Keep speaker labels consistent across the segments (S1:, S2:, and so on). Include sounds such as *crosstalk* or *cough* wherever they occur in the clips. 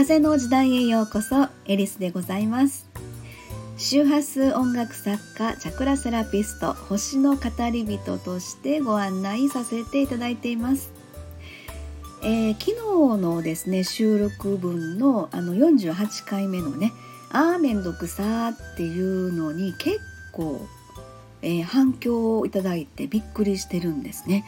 S1: 風の時代へようこそエリスでございます。周波数音楽作家チャクラセラピスト星の語り人としてご案内させていただいています、えー、昨日のですね収録分のあの48回目のね「あーめんどくさ」っていうのに結構、えー、反響をいただいてびっくりしてるんですね。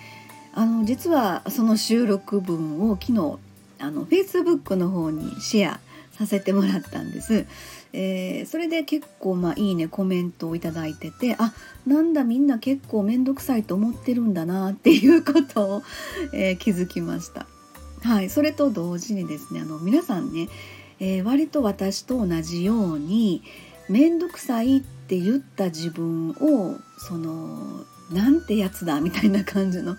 S1: あの実はその収録分を昨日あの Facebook の方にシェアさせてもらったんです。えー、それで結構まあいいねコメントを頂いててあなんだみんな結構面倒くさいと思ってるんだなっていうことを、えー、気づきました。はい、それと同時にですねあの皆さんね、えー、割と私と同じように面倒くさいって言った自分をそのなんてやつだみたいな感じの、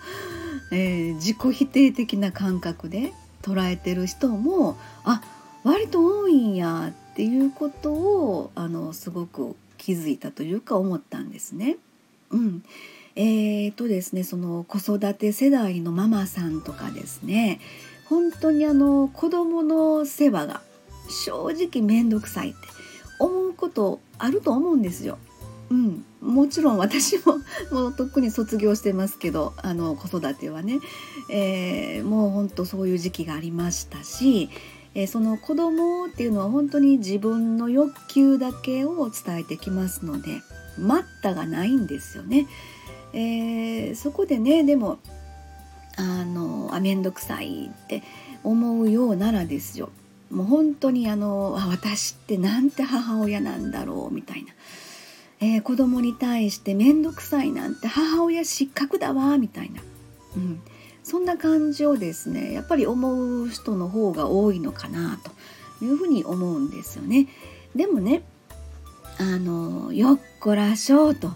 S1: え、自己否定的な感覚で捉えてる人もあ割と多いんやっていうことをあのすごく気づいたというか思ったんですね。うん、えーとですねその子育て世代のママさんとかですね本当にあの子供の世話が正直面倒くさいって思うことあると思うんですよ。うん、もちろん私ももうとっくに卒業してますけどあの子育てはね、えー、もうほんとそういう時期がありましたし、えー、その子供っていうのは本当に自分の欲求だけを伝えてきますので待ったがないんですよね。えー、そこでねでもあのあ面倒くさいって思うようならですよもう本当にあのあ私ってなんて母親なんだろうみたいな。えー、子供に対して面倒くさいなんて母親失格だわみたいな、うん、そんな感じをですねやっぱり思う人の方が多いのかなというふうに思うんですよね。でもねあのよっこらしょうと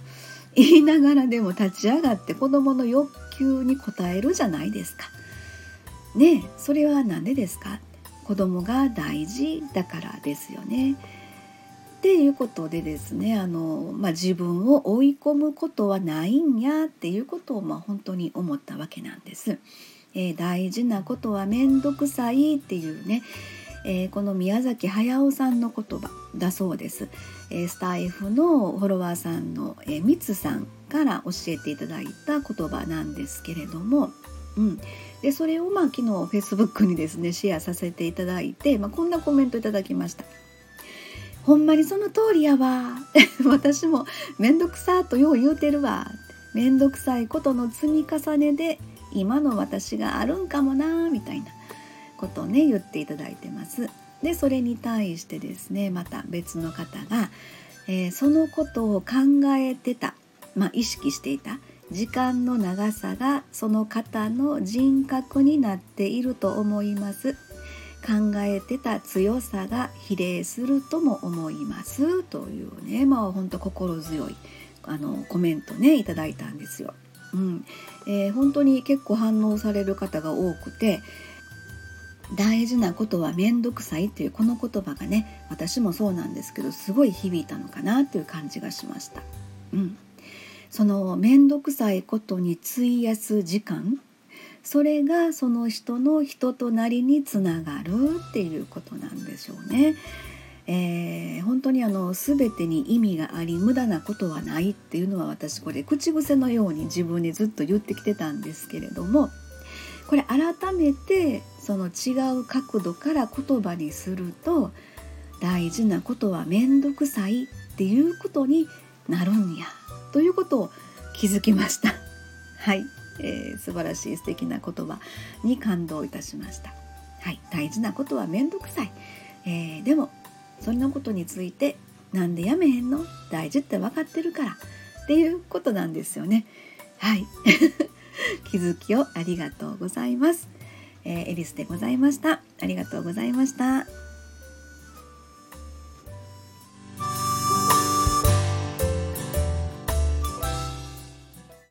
S1: 言いながらでも立ち上がって子供の欲求に応えるじゃないですか。ねそれは何でですか？子供が大事だからですよね。っていうことでですねあの、まあ、自分を追い込むことはないんやっていうことを、まあ、本当に思ったわけなんです。えー、大事なことは面倒くさいっていうね、えー、この宮崎駿さんの言葉だそうです。えー、スタイフのフォロワーさんの、えー、ミツさんから教えていただいた言葉なんですけれども、うん、でそれをまあ昨日フェイスブックにですねシェアさせていただいて、まあ、こんなコメントいただきました。ほんまにその通りやわ。*laughs* 私もめんどくさとよう言うてるわ。めんどくさいことの積み重ねで今の私があるんかもなみたいなことをね言っていただいてます。でそれに対してですねまた別の方が、えー、そのことを考えてた、まあ、意識していた時間の長さがその方の人格になっていると思います。考えてた強さが比例するとも思いますというねまあ本当心強いあのコメントねいただいたんですよ。うんえー、本当に結構反応される方が多くて大事なことは面倒くさいっていうこの言葉がね私もそうなんですけどすごい響いたのかなっていう感じがしました。うん、その面倒くさいことに費やす時間それがその人の人となりにつながるっていうことなんでしょうね。えー、本当にあの全てに意味があり無駄なことはないっていうのは私これ口癖のように自分にずっと言ってきてたんですけれどもこれ改めてその違う角度から言葉にすると大事なことは面倒くさいっていうことになるんやということを気づきました。はいえー、素晴らしい素敵な言葉に感動いたしました。はい、大事なことは面倒くさい、えー、でもそんなことについてなんでやめへんの？大事って分かってるからっていうことなんですよね。はい *laughs* 気づきをありがとうございます。えー、エリスでございました。ありがとうございました。